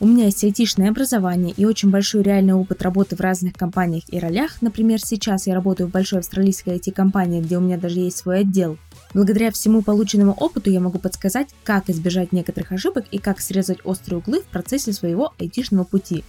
у меня есть айтишное образование и очень большой реальный опыт работы в разных компаниях и ролях. Например, сейчас я работаю в большой австралийской IT-компании, где у меня даже есть свой отдел. Благодаря всему полученному опыту я могу подсказать, как избежать некоторых ошибок и как срезать острые углы в процессе своего айтишного пути.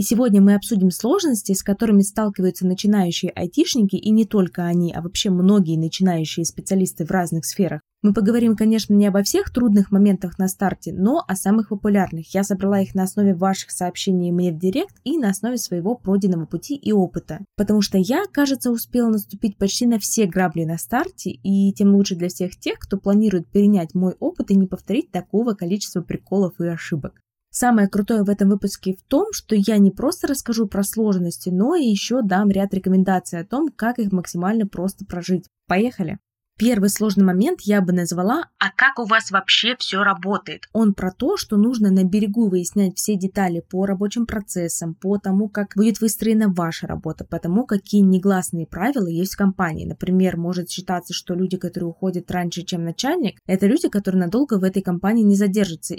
И сегодня мы обсудим сложности, с которыми сталкиваются начинающие айтишники, и не только они, а вообще многие начинающие специалисты в разных сферах. Мы поговорим, конечно, не обо всех трудных моментах на старте, но о самых популярных. Я собрала их на основе ваших сообщений мне в директ и на основе своего пройденного пути и опыта. Потому что я, кажется, успела наступить почти на все грабли на старте, и тем лучше для всех тех, кто планирует перенять мой опыт и не повторить такого количества приколов и ошибок. Самое крутое в этом выпуске в том, что я не просто расскажу про сложности, но и еще дам ряд рекомендаций о том, как их максимально просто прожить. Поехали! Первый сложный момент я бы назвала «А как у вас вообще все работает?». Он про то, что нужно на берегу выяснять все детали по рабочим процессам, по тому, как будет выстроена ваша работа, по тому, какие негласные правила есть в компании. Например, может считаться, что люди, которые уходят раньше, чем начальник, это люди, которые надолго в этой компании не задержатся.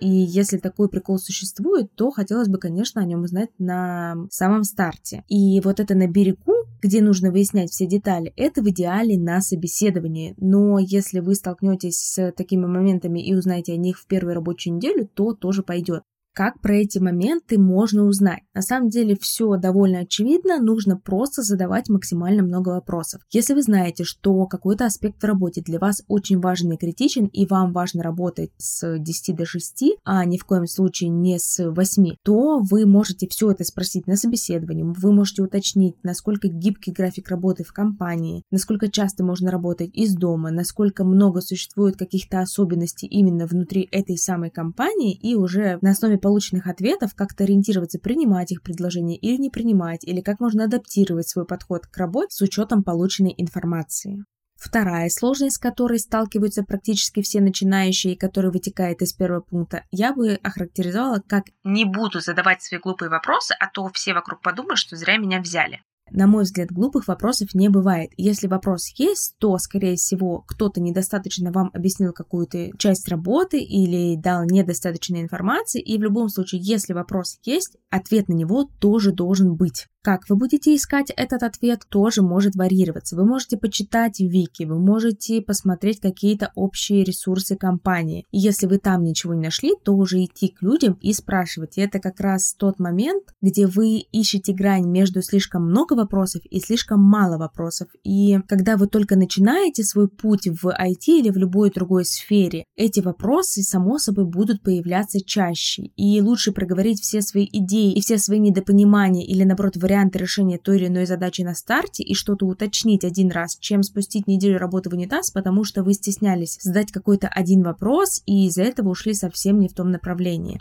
И если такой прикол существует, то хотелось бы, конечно, о нем узнать на самом старте. И вот это на берегу, где нужно выяснять все детали, это в идеале на собеседовании. Но если вы столкнетесь с такими моментами и узнаете о них в первую рабочую неделю, то тоже пойдет. Как про эти моменты можно узнать? На самом деле все довольно очевидно, нужно просто задавать максимально много вопросов. Если вы знаете, что какой-то аспект в работе для вас очень важен и критичен, и вам важно работать с 10 до 6, а ни в коем случае не с 8, то вы можете все это спросить на собеседовании, вы можете уточнить, насколько гибкий график работы в компании, насколько часто можно работать из дома, насколько много существует каких-то особенностей именно внутри этой самой компании, и уже на основе полученных ответов как-то ориентироваться, принимать их предложения или не принимать, или как можно адаптировать свой подход к работе с учетом полученной информации. Вторая сложность, с которой сталкиваются практически все начинающие, и которая вытекает из первого пункта, я бы охарактеризовала как «не буду задавать свои глупые вопросы, а то все вокруг подумают, что зря меня взяли». На мой взгляд, глупых вопросов не бывает. Если вопрос есть, то, скорее всего, кто-то недостаточно вам объяснил какую-то часть работы или дал недостаточно информации, и в любом случае, если вопрос есть, ответ на него тоже должен быть. Как вы будете искать этот ответ, тоже может варьироваться. Вы можете почитать Вики, вы можете посмотреть какие-то общие ресурсы компании. И если вы там ничего не нашли, то уже идти к людям и спрашивать. И это как раз тот момент, где вы ищете грань между слишком много вопросов и слишком мало вопросов. И когда вы только начинаете свой путь в IT или в любой другой сфере, эти вопросы, само собой, будут появляться чаще. И лучше проговорить все свои идеи и все свои недопонимания или, наоборот, решения той или иной задачи на старте и что-то уточнить один раз, чем спустить неделю работы в унитаз, потому что вы стеснялись задать какой-то один вопрос и из-за этого ушли совсем не в том направлении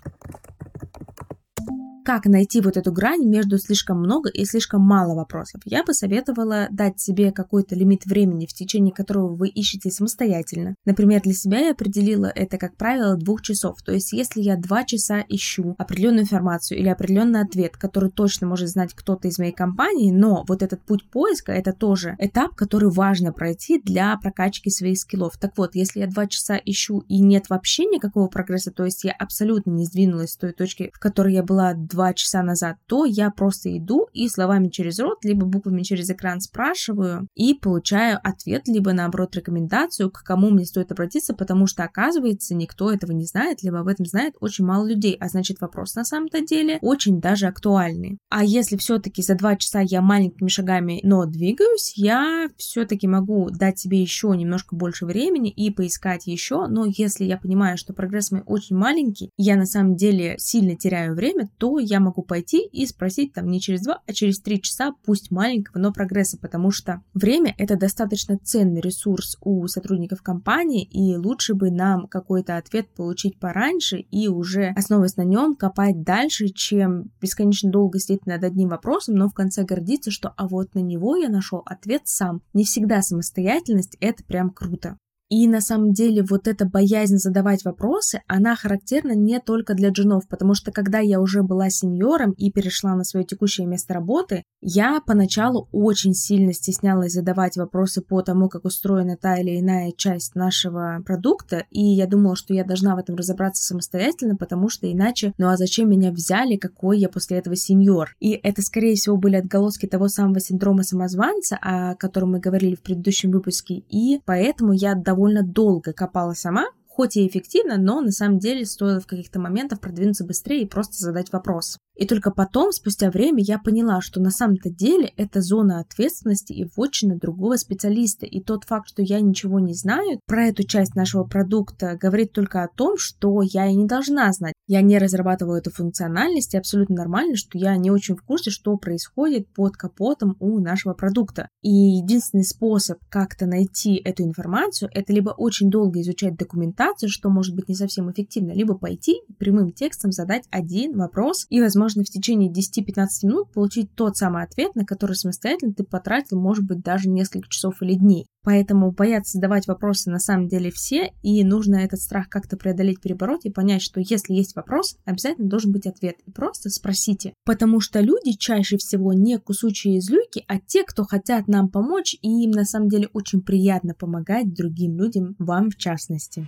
как найти вот эту грань между слишком много и слишком мало вопросов. Я бы советовала дать себе какой-то лимит времени, в течение которого вы ищете самостоятельно. Например, для себя я определила это, как правило, двух часов. То есть, если я два часа ищу определенную информацию или определенный ответ, который точно может знать кто-то из моей компании, но вот этот путь поиска это тоже этап, который важно пройти для прокачки своих скиллов. Так вот, если я два часа ищу и нет вообще никакого прогресса, то есть я абсолютно не сдвинулась с той точки, в которой я была два два часа назад, то я просто иду и словами через рот, либо буквами через экран спрашиваю и получаю ответ, либо наоборот рекомендацию, к кому мне стоит обратиться, потому что оказывается никто этого не знает, либо об этом знает очень мало людей, а значит вопрос на самом-то деле очень даже актуальный. А если все-таки за два часа я маленькими шагами, но двигаюсь, я все-таки могу дать себе еще немножко больше времени и поискать еще, но если я понимаю, что прогресс мой очень маленький, я на самом деле сильно теряю время, то я могу пойти и спросить там не через два, а через три часа, пусть маленького, но прогресса, потому что время — это достаточно ценный ресурс у сотрудников компании, и лучше бы нам какой-то ответ получить пораньше и уже, основываясь на нем, копать дальше, чем бесконечно долго сидеть над одним вопросом, но в конце гордиться, что а вот на него я нашел ответ сам. Не всегда самостоятельность — это прям круто. И на самом деле вот эта боязнь задавать вопросы, она характерна не только для джунов, потому что когда я уже была сеньором и перешла на свое текущее место работы, я поначалу очень сильно стеснялась задавать вопросы по тому, как устроена та или иная часть нашего продукта, и я думала, что я должна в этом разобраться самостоятельно, потому что иначе, ну а зачем меня взяли, какой я после этого сеньор? И это, скорее всего, были отголоски того самого синдрома самозванца, о котором мы говорили в предыдущем выпуске, и поэтому я довольно довольно долго копала сама, хоть и эффективно, но на самом деле стоило в каких-то моментах продвинуться быстрее и просто задать вопрос. И только потом, спустя время, я поняла, что на самом-то деле это зона ответственности и вотчина другого специалиста. И тот факт, что я ничего не знаю про эту часть нашего продукта, говорит только о том, что я и не должна знать. Я не разрабатывала эту функциональность, и абсолютно нормально, что я не очень в курсе, что происходит под капотом у нашего продукта. И единственный способ как-то найти эту информацию, это либо очень долго изучать документацию, что может быть не совсем эффективно, либо пойти прямым текстом задать один вопрос и, возможно, можно в течение 10-15 минут получить тот самый ответ, на который самостоятельно ты потратил, может быть, даже несколько часов или дней. Поэтому боятся задавать вопросы на самом деле все, и нужно этот страх как-то преодолеть, перебороть и понять, что если есть вопрос, обязательно должен быть ответ. И просто спросите. Потому что люди чаще всего не кусучие злюки, а те, кто хотят нам помочь, и им на самом деле очень приятно помогать другим людям, вам в частности.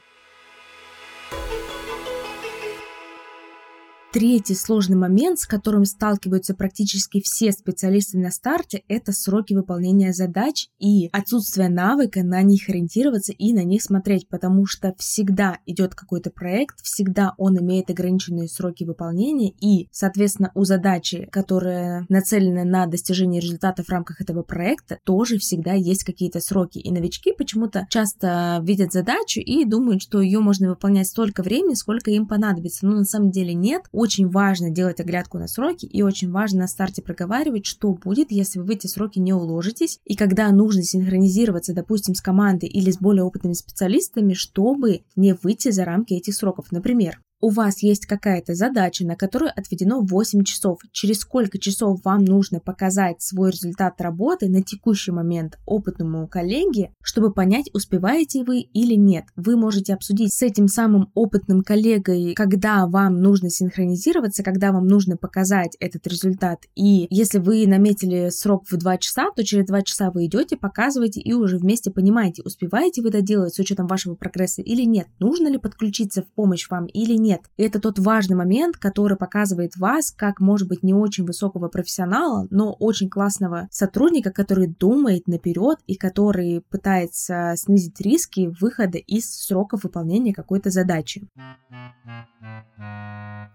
Третий сложный момент, с которым сталкиваются практически все специалисты на старте, это сроки выполнения задач и отсутствие навыка на них ориентироваться и на них смотреть, потому что всегда идет какой-то проект, всегда он имеет ограниченные сроки выполнения и, соответственно, у задачи, которая нацелена на достижение результата в рамках этого проекта, тоже всегда есть какие-то сроки. И новички почему-то часто видят задачу и думают, что ее можно выполнять столько времени, сколько им понадобится. Но на самом деле нет очень важно делать оглядку на сроки и очень важно на старте проговаривать, что будет, если вы в эти сроки не уложитесь, и когда нужно синхронизироваться, допустим, с командой или с более опытными специалистами, чтобы не выйти за рамки этих сроков. Например, у вас есть какая-то задача, на которую отведено 8 часов. Через сколько часов вам нужно показать свой результат работы на текущий момент опытному коллеге, чтобы понять, успеваете вы или нет. Вы можете обсудить с этим самым опытным коллегой, когда вам нужно синхронизироваться, когда вам нужно показать этот результат. И если вы наметили срок в 2 часа, то через 2 часа вы идете, показываете и уже вместе понимаете, успеваете вы доделать с учетом вашего прогресса или нет, нужно ли подключиться в помощь вам или нет нет. И это тот важный момент, который показывает вас как, может быть, не очень высокого профессионала, но очень классного сотрудника, который думает наперед и который пытается снизить риски выхода из сроков выполнения какой-то задачи.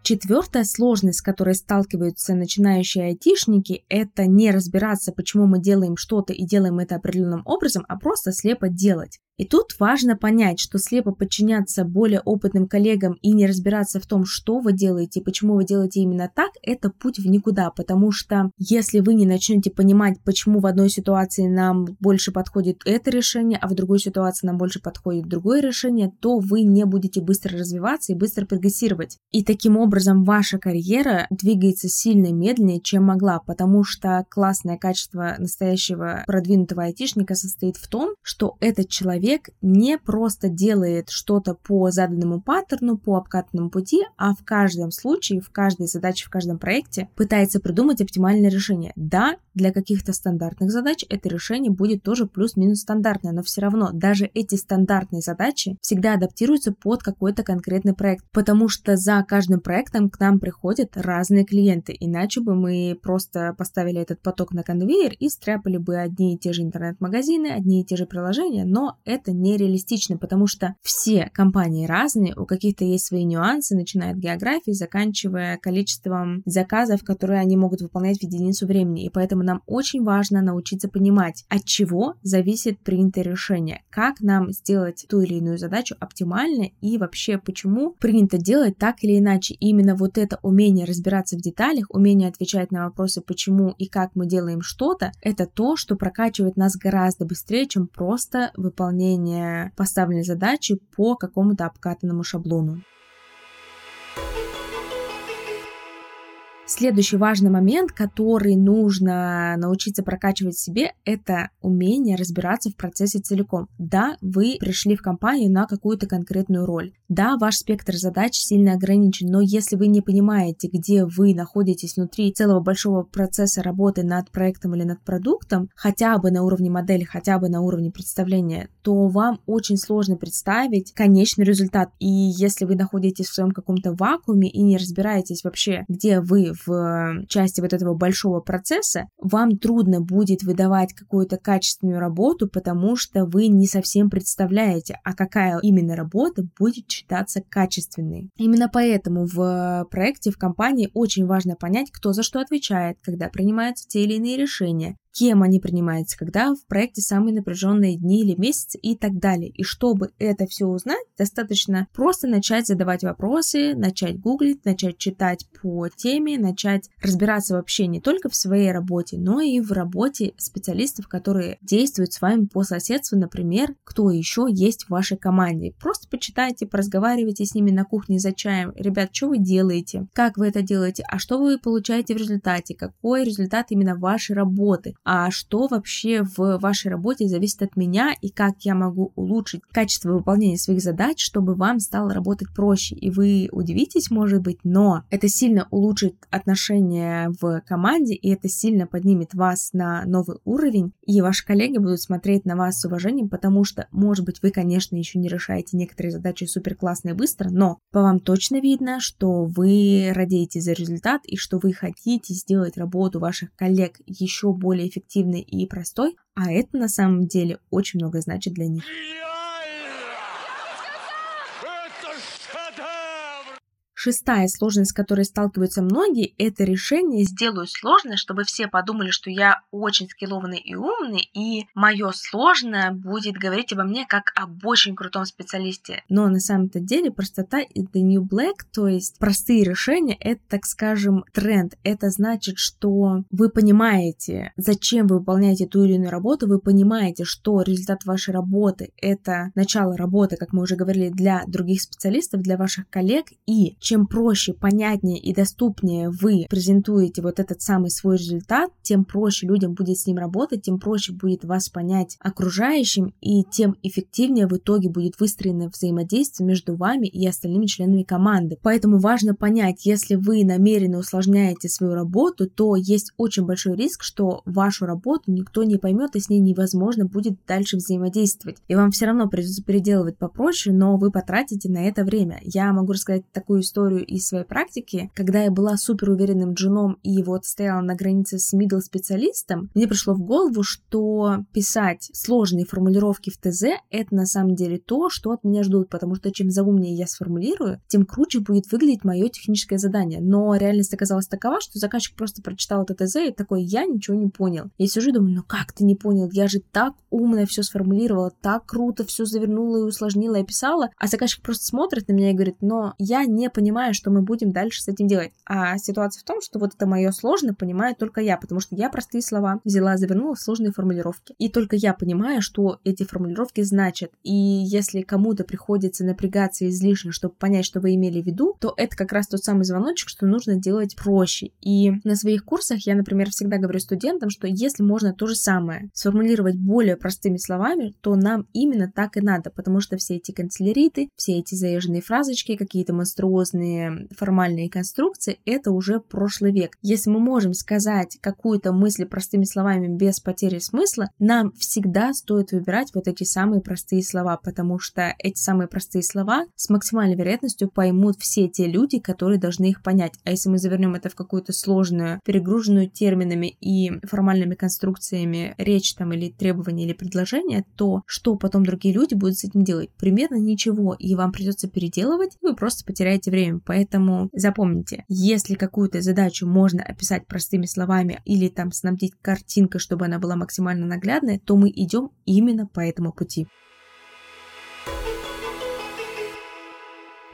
Четвертая сложность, с которой сталкиваются начинающие айтишники, это не разбираться, почему мы делаем что-то и делаем это определенным образом, а просто слепо делать. И тут важно понять, что слепо подчиняться более опытным коллегам и не разбираться в том, что вы делаете и почему вы делаете именно так, это путь в никуда, потому что если вы не начнете понимать, почему в одной ситуации нам больше подходит это решение, а в другой ситуации нам больше подходит другое решение, то вы не будете быстро развиваться и быстро прогрессировать. И таким образом ваша карьера двигается сильно медленнее, чем могла, потому что классное качество настоящего продвинутого айтишника состоит в том, что этот человек человек не просто делает что-то по заданному паттерну, по обкатанному пути, а в каждом случае, в каждой задаче, в каждом проекте пытается придумать оптимальное решение. Да, для каких-то стандартных задач это решение будет тоже плюс-минус стандартное, но все равно даже эти стандартные задачи всегда адаптируются под какой-то конкретный проект, потому что за каждым проектом к нам приходят разные клиенты, иначе бы мы просто поставили этот поток на конвейер и стряпали бы одни и те же интернет-магазины, одни и те же приложения, но это это нереалистично, потому что все компании разные, у каких-то есть свои нюансы, начиная от географии, заканчивая количеством заказов, которые они могут выполнять в единицу времени. И поэтому нам очень важно научиться понимать, от чего зависит принятое решение, как нам сделать ту или иную задачу оптимально и вообще почему принято делать так или иначе. И именно вот это умение разбираться в деталях, умение отвечать на вопросы, почему и как мы делаем что-то, это то, что прокачивает нас гораздо быстрее, чем просто выполнение поставленной задачи по какому-то обкатанному шаблону. Следующий важный момент, который нужно научиться прокачивать себе, это умение разбираться в процессе целиком. Да, вы пришли в компанию на какую-то конкретную роль. Да, ваш спектр задач сильно ограничен, но если вы не понимаете, где вы находитесь внутри целого большого процесса работы над проектом или над продуктом, хотя бы на уровне модели, хотя бы на уровне представления, то вам очень сложно представить конечный результат. И если вы находитесь в своем каком-то вакууме и не разбираетесь вообще, где вы в части вот этого большого процесса, вам трудно будет выдавать какую-то качественную работу, потому что вы не совсем представляете, а какая именно работа будет считаться качественной. Именно поэтому в проекте, в компании очень важно понять, кто за что отвечает, когда принимаются те или иные решения, кем они принимаются, когда в проекте самые напряженные дни или месяцы и так далее. И чтобы это все узнать, достаточно просто начать задавать вопросы, начать гуглить, начать читать по теме, начать разбираться вообще не только в своей работе, но и в работе специалистов, которые действуют с вами по соседству, например, кто еще есть в вашей команде. Просто почитайте, поразговаривайте с ними на кухне за чаем. Ребят, что вы делаете? Как вы это делаете? А что вы получаете в результате? Какой результат именно вашей работы? А что вообще в вашей работе зависит от меня и как я могу улучшить качество выполнения своих задач, чтобы вам стало работать проще. И вы удивитесь, может быть, но это сильно улучшит отношения в команде, и это сильно поднимет вас на новый уровень, и ваши коллеги будут смотреть на вас с уважением, потому что, может быть, вы, конечно, еще не решаете некоторые задачи супер классно и быстро, но по вам точно видно, что вы радеете за результат и что вы хотите сделать работу ваших коллег еще более эффективной и простой, а это на самом деле очень много значит для них. Шестая сложность, с которой сталкиваются многие, это решение «сделаю сложное», чтобы все подумали, что я очень скиллованный и умный, и мое сложное будет говорить обо мне как об очень крутом специалисте. Но на самом-то деле простота и the new black, то есть простые решения, это, так скажем, тренд. Это значит, что вы понимаете, зачем вы выполняете ту или иную работу, вы понимаете, что результат вашей работы — это начало работы, как мы уже говорили, для других специалистов, для ваших коллег, и чем проще, понятнее и доступнее вы презентуете вот этот самый свой результат, тем проще людям будет с ним работать, тем проще будет вас понять окружающим, и тем эффективнее в итоге будет выстроено взаимодействие между вами и остальными членами команды. Поэтому важно понять, если вы намеренно усложняете свою работу, то есть очень большой риск, что вашу работу никто не поймет, и с ней невозможно будет дальше взаимодействовать. И вам все равно придется переделывать попроще, но вы потратите на это время. Я могу рассказать такую историю историю из своей практики, когда я была супер уверенным джуном и вот стояла на границе с middle специалистом, мне пришло в голову, что писать сложные формулировки в ТЗ — это на самом деле то, что от меня ждут, потому что чем заумнее я сформулирую, тем круче будет выглядеть мое техническое задание. Но реальность оказалась такова, что заказчик просто прочитал это ТЗ и такой, я ничего не понял. Я сижу и думаю, ну как ты не понял? Я же так умно все сформулировала, так круто все завернула и усложнила и описала, а заказчик просто смотрит на меня и говорит, но я не понимаю понимаю, что мы будем дальше с этим делать. А ситуация в том, что вот это мое сложно понимаю только я, потому что я простые слова взяла, завернула в сложные формулировки. И только я понимаю, что эти формулировки значат. И если кому-то приходится напрягаться излишне, чтобы понять, что вы имели в виду, то это как раз тот самый звоночек, что нужно делать проще. И на своих курсах я, например, всегда говорю студентам, что если можно то же самое сформулировать более простыми словами, то нам именно так и надо, потому что все эти канцеляриты, все эти заезженные фразочки, какие-то монструозные офисные формальные конструкции, это уже прошлый век. Если мы можем сказать какую-то мысль простыми словами без потери смысла, нам всегда стоит выбирать вот эти самые простые слова, потому что эти самые простые слова с максимальной вероятностью поймут все те люди, которые должны их понять. А если мы завернем это в какую-то сложную, перегруженную терминами и формальными конструкциями речь там или требования или предложения, то что потом другие люди будут с этим делать? Примерно ничего, и вам придется переделывать, и вы просто потеряете время. Поэтому запомните, если какую-то задачу можно описать простыми словами или там снабдить картинкой, чтобы она была максимально наглядная, то мы идем именно по этому пути.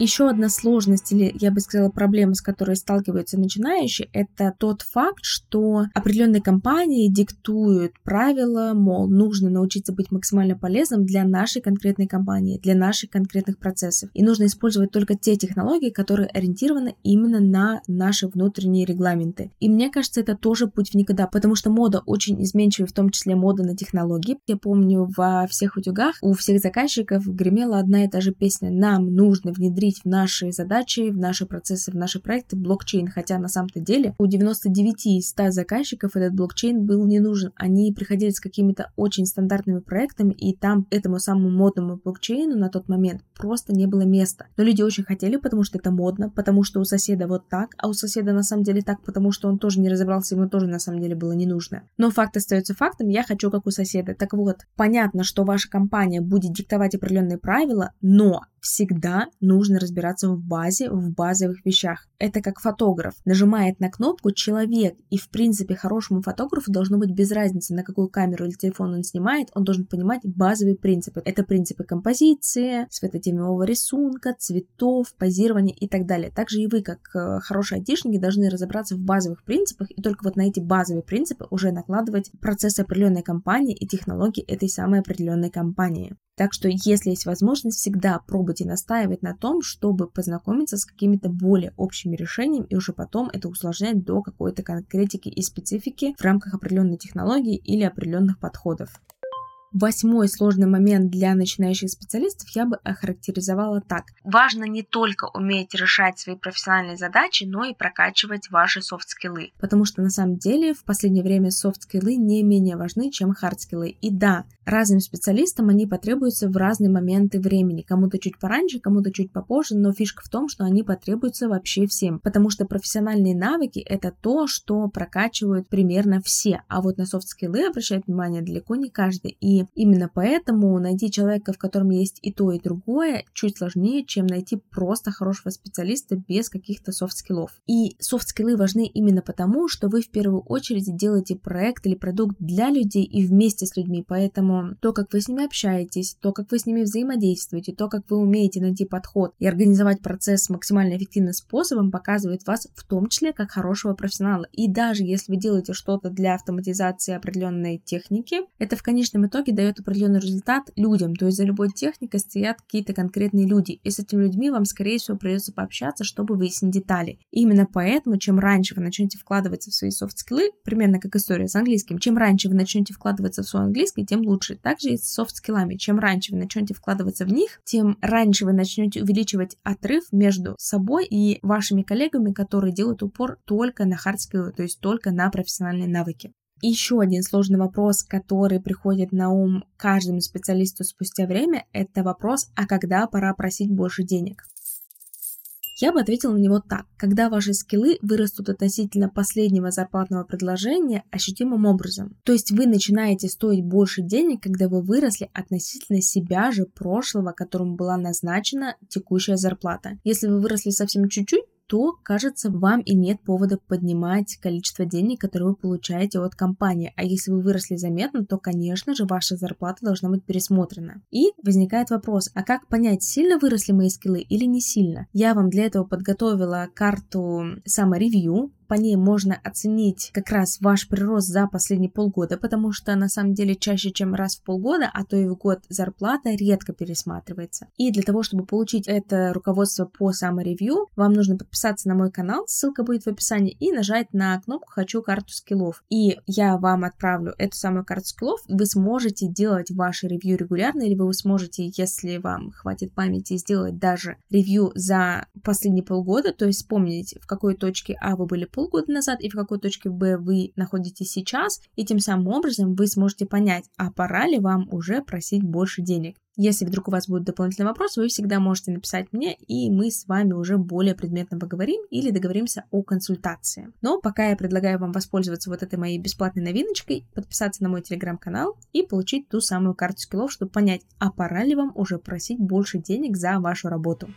Еще одна сложность, или я бы сказала проблема, с которой сталкиваются начинающие, это тот факт, что определенные компании диктуют правила, мол, нужно научиться быть максимально полезным для нашей конкретной компании, для наших конкретных процессов. И нужно использовать только те технологии, которые ориентированы именно на наши внутренние регламенты. И мне кажется, это тоже путь в никуда, потому что мода очень изменчивая, в том числе мода на технологии. Я помню, во всех утюгах у всех заказчиков гремела одна и та же песня «Нам нужно внедрить внедрить в наши задачи, в наши процессы, в наши проекты блокчейн, хотя на самом-то деле у 99 из 100 заказчиков этот блокчейн был не нужен. Они приходили с какими-то очень стандартными проектами, и там этому самому модному блокчейну на тот момент просто не было места. Но люди очень хотели, потому что это модно, потому что у соседа вот так, а у соседа на самом деле так, потому что он тоже не разобрался, ему тоже на самом деле было не нужно. Но факт остается фактом, я хочу как у соседа. Так вот, понятно, что ваша компания будет диктовать определенные правила, но всегда нужно разбираться в базе, в базовых вещах. Это как фотограф. Нажимает на кнопку человек, и в принципе хорошему фотографу должно быть без разницы, на какую камеру или телефон он снимает, он должен понимать базовые принципы. Это принципы композиции, светотемевого рисунка, цветов, позирования и так далее. Также и вы, как э, хорошие айтишники, должны разобраться в базовых принципах, и только вот на эти базовые принципы уже накладывать процессы определенной компании и технологии этой самой определенной компании. Так что, если есть возможность, всегда пробуйте настаивать на том, чтобы познакомиться с какими-то более общими решениями и уже потом это усложнять до какой-то конкретики и специфики в рамках определенной технологии или определенных подходов. Восьмой сложный момент для начинающих специалистов я бы охарактеризовала так. Важно не только уметь решать свои профессиональные задачи, но и прокачивать ваши софт-скиллы. Потому что на самом деле в последнее время софт-скиллы не менее важны, чем хард-скиллы. И да, разным специалистам они потребуются в разные моменты времени. Кому-то чуть пораньше, кому-то чуть попозже, но фишка в том, что они потребуются вообще всем. Потому что профессиональные навыки — это то, что прокачивают примерно все. А вот на софт-скиллы обращает внимание далеко не каждый. И именно поэтому найти человека, в котором есть и то, и другое, чуть сложнее, чем найти просто хорошего специалиста без каких-то софт-скиллов. И софт-скиллы важны именно потому, что вы в первую очередь делаете проект или продукт для людей и вместе с людьми, поэтому то, как вы с ними общаетесь, то, как вы с ними взаимодействуете, то, как вы умеете найти подход и организовать процесс максимально эффективным способом, показывает вас в том числе как хорошего профессионала. И даже если вы делаете что-то для автоматизации определенной техники, это в конечном итоге техники дает определенный результат людям. То есть за любой техникой стоят какие-то конкретные люди. И с этими людьми вам, скорее всего, придется пообщаться, чтобы выяснить детали. И именно поэтому, чем раньше вы начнете вкладываться в свои софт-скиллы, примерно как история с английским, чем раньше вы начнете вкладываться в свой английский, тем лучше. Также и с софт-скиллами. Чем раньше вы начнете вкладываться в них, тем раньше вы начнете увеличивать отрыв между собой и вашими коллегами, которые делают упор только на хард-скиллы, то есть только на профессиональные навыки. Еще один сложный вопрос, который приходит на ум каждому специалисту спустя время, это вопрос, а когда пора просить больше денег? Я бы ответила на него так. Когда ваши скиллы вырастут относительно последнего зарплатного предложения ощутимым образом. То есть вы начинаете стоить больше денег, когда вы выросли относительно себя же прошлого, которому была назначена текущая зарплата. Если вы выросли совсем чуть-чуть, то, кажется, вам и нет повода поднимать количество денег, которые вы получаете от компании. А если вы выросли заметно, то, конечно же, ваша зарплата должна быть пересмотрена. И возникает вопрос, а как понять, сильно выросли мои скиллы или не сильно? Я вам для этого подготовила карту саморевью, по ней можно оценить как раз ваш прирост за последние полгода, потому что на самом деле чаще, чем раз в полгода, а то и в год зарплата редко пересматривается. И для того, чтобы получить это руководство по саморевью, вам нужно подписаться на мой канал, ссылка будет в описании, и нажать на кнопку «Хочу карту скиллов». И я вам отправлю эту самую карту скиллов, вы сможете делать ваши ревью регулярно, или вы сможете, если вам хватит памяти, сделать даже ревью за последние полгода, то есть вспомнить, в какой точке А вы были полгода назад и в какой точке Б вы находитесь сейчас, и тем самым образом вы сможете понять, а пора ли вам уже просить больше денег. Если вдруг у вас будут дополнительные вопросы, вы всегда можете написать мне, и мы с вами уже более предметно поговорим или договоримся о консультации. Но пока я предлагаю вам воспользоваться вот этой моей бесплатной новиночкой, подписаться на мой телеграм-канал и получить ту самую карту скиллов, чтобы понять, а пора ли вам уже просить больше денег за вашу работу.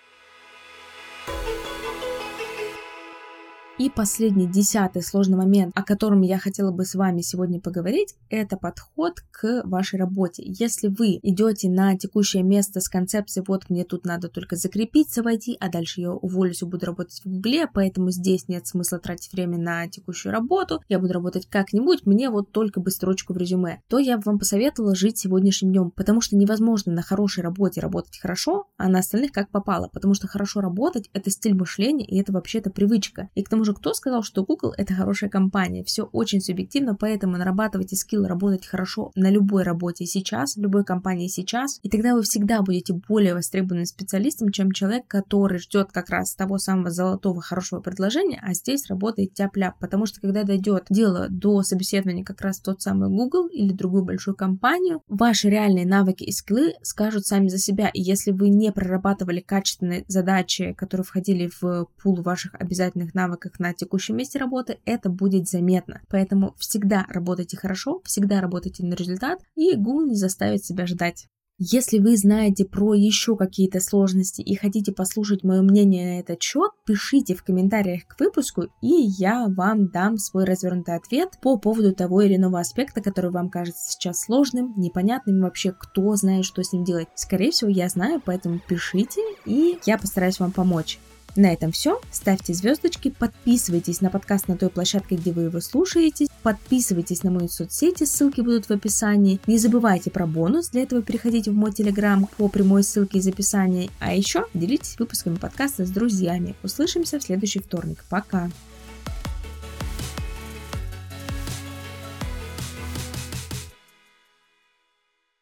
И последний, десятый сложный момент, о котором я хотела бы с вами сегодня поговорить, это подход к вашей работе. Если вы идете на текущее место с концепцией, вот мне тут надо только закрепиться в IT, а дальше я уволюсь и буду работать в Гугле, поэтому здесь нет смысла тратить время на текущую работу, я буду работать как-нибудь, мне вот только бы строчку в резюме, то я бы вам посоветовала жить сегодняшним днем, потому что невозможно на хорошей работе работать хорошо, а на остальных как попало, потому что хорошо работать — это стиль мышления, и это вообще-то привычка. И к тому же, кто сказал, что Google это хорошая компания? Все очень субъективно, поэтому нарабатывайте скилл работать хорошо на любой работе сейчас, в любой компании сейчас, и тогда вы всегда будете более востребованным специалистом, чем человек, который ждет как раз того самого золотого хорошего предложения, а здесь работает тяп-ляп, потому что когда дойдет дело до собеседования как раз тот самый Google или другую большую компанию, ваши реальные навыки и скиллы скажут сами за себя, и если вы не прорабатывали качественные задачи, которые входили в пул ваших обязательных навыков на текущем месте работы, это будет заметно. Поэтому всегда работайте хорошо, всегда работайте на результат, и Google не заставит себя ждать. Если вы знаете про еще какие-то сложности и хотите послушать мое мнение на этот счет, пишите в комментариях к выпуску, и я вам дам свой развернутый ответ по поводу того или иного аспекта, который вам кажется сейчас сложным, непонятным, вообще кто знает, что с ним делать. Скорее всего, я знаю, поэтому пишите, и я постараюсь вам помочь. На этом все. Ставьте звездочки, подписывайтесь на подкаст на той площадке, где вы его слушаете, подписывайтесь на мои соцсети, ссылки будут в описании. Не забывайте про бонус, для этого переходите в мой телеграм по прямой ссылке из описания. А еще делитесь выпусками подкаста с друзьями. Услышимся в следующий вторник. Пока!